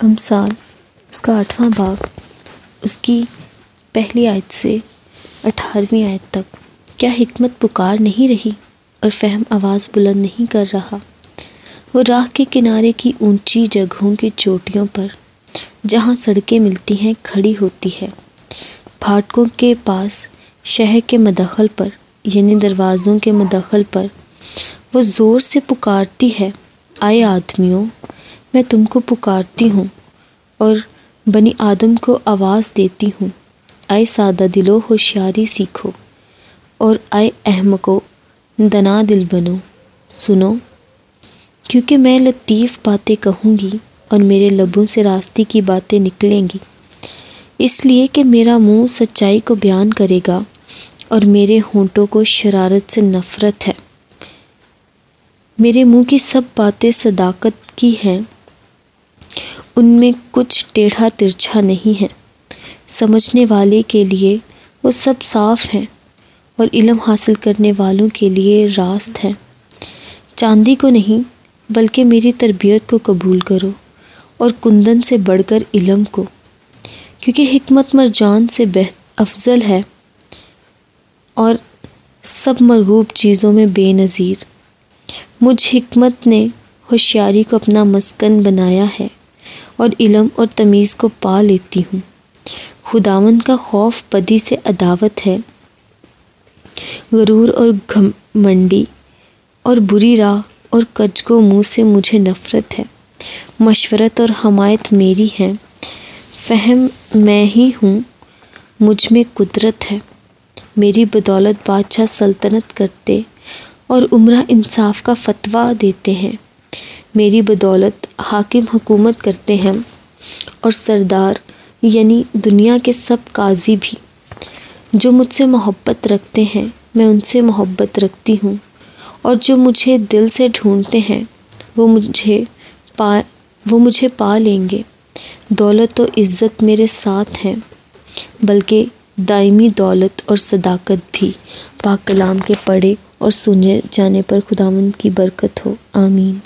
अमसाल, उसका आठवां बाब उसकी पहली आयत से अठारहवीं आयत तक। क्या हिकमत पुकार नहीं रही और फहम आवाज़ बुलंद नहीं कर रहा? वो राह के किनारे की ऊँची जगहों की चोटियों पर, जहाँ सड़कें मिलती हैं, खड़ी होती है। फाटकों के पास, शहर के मदखल पर, यानी दरवाज़ों के मदखल पर, वो ज़ोर से पुकारती है, आए आदमियों मैं तुमको पुकारती हूँ और बनी आदम को आवाज़ देती हूँ। आए सादा दिलो, होशियारी सीखो और आए अहमको, दना दिल बनो। सुनो, क्योंकि मैं लतीफ़ बातें कहूँगी और मेरे लबों से रास्ते की बातें निकलेंगी। इसलिए कि मेरा मुँह सच्चाई को बयान करेगा और मेरे होंठों को शरारत से नफ़रत है। मेरे मुँह की सब बातें सदाकत की हैं उनमें कुछ टेढ़ा तिरछा नहीं है। समझने वाले के लिए वो सब साफ़ हैं और इलम हासिल करने वालों के लिए रास्त हैं। चांदी को नहीं, बल्कि मेरी तरबियत को कबूल करो और कुंदन से बढ़कर इलम को, क्योंकि हिकमत मरजान से बेह, अफजल है और सब मरगूब चीज़ों में बेनज़ीर। मुझ हिकमत ने होशियारी को अपना मस्कन बनाया है। और इलम और तमीज़ को पा लेती हूँ। खुदावन का खौफ बदी से अदावत है। गरूर और घमंडी और बुरी राह और कचको मुँह से मुझे नफ़रत है। मशवरत और हमायत मेरी है। फ़हम मैं ही हूँ, मुझमें कुदरत है। मेरी बदौलत बादशाह सल्तनत करते और उम्र इंसाफ का फतवा देते हैं। मेरी बदौलत हाकिम हुकूमत करते हैं और सरदार, यानी दुनिया के सब काजी भी, जो मुझसे मोहब्बत रखते हैं, मैं उनसे मोहब्बत रखती हूँ। और जो मुझे दिल से ढूंढते हैं, वो मुझे पा, वो मुझे पा लेंगे। दौलत और इज़्ज़त मेरे साथ हैं, बल्कि दायमी दौलत और सदाकत भी पाक कलाम के पढ़े और सुने जाने पर खुदावंद की बरकत हो। आमीन।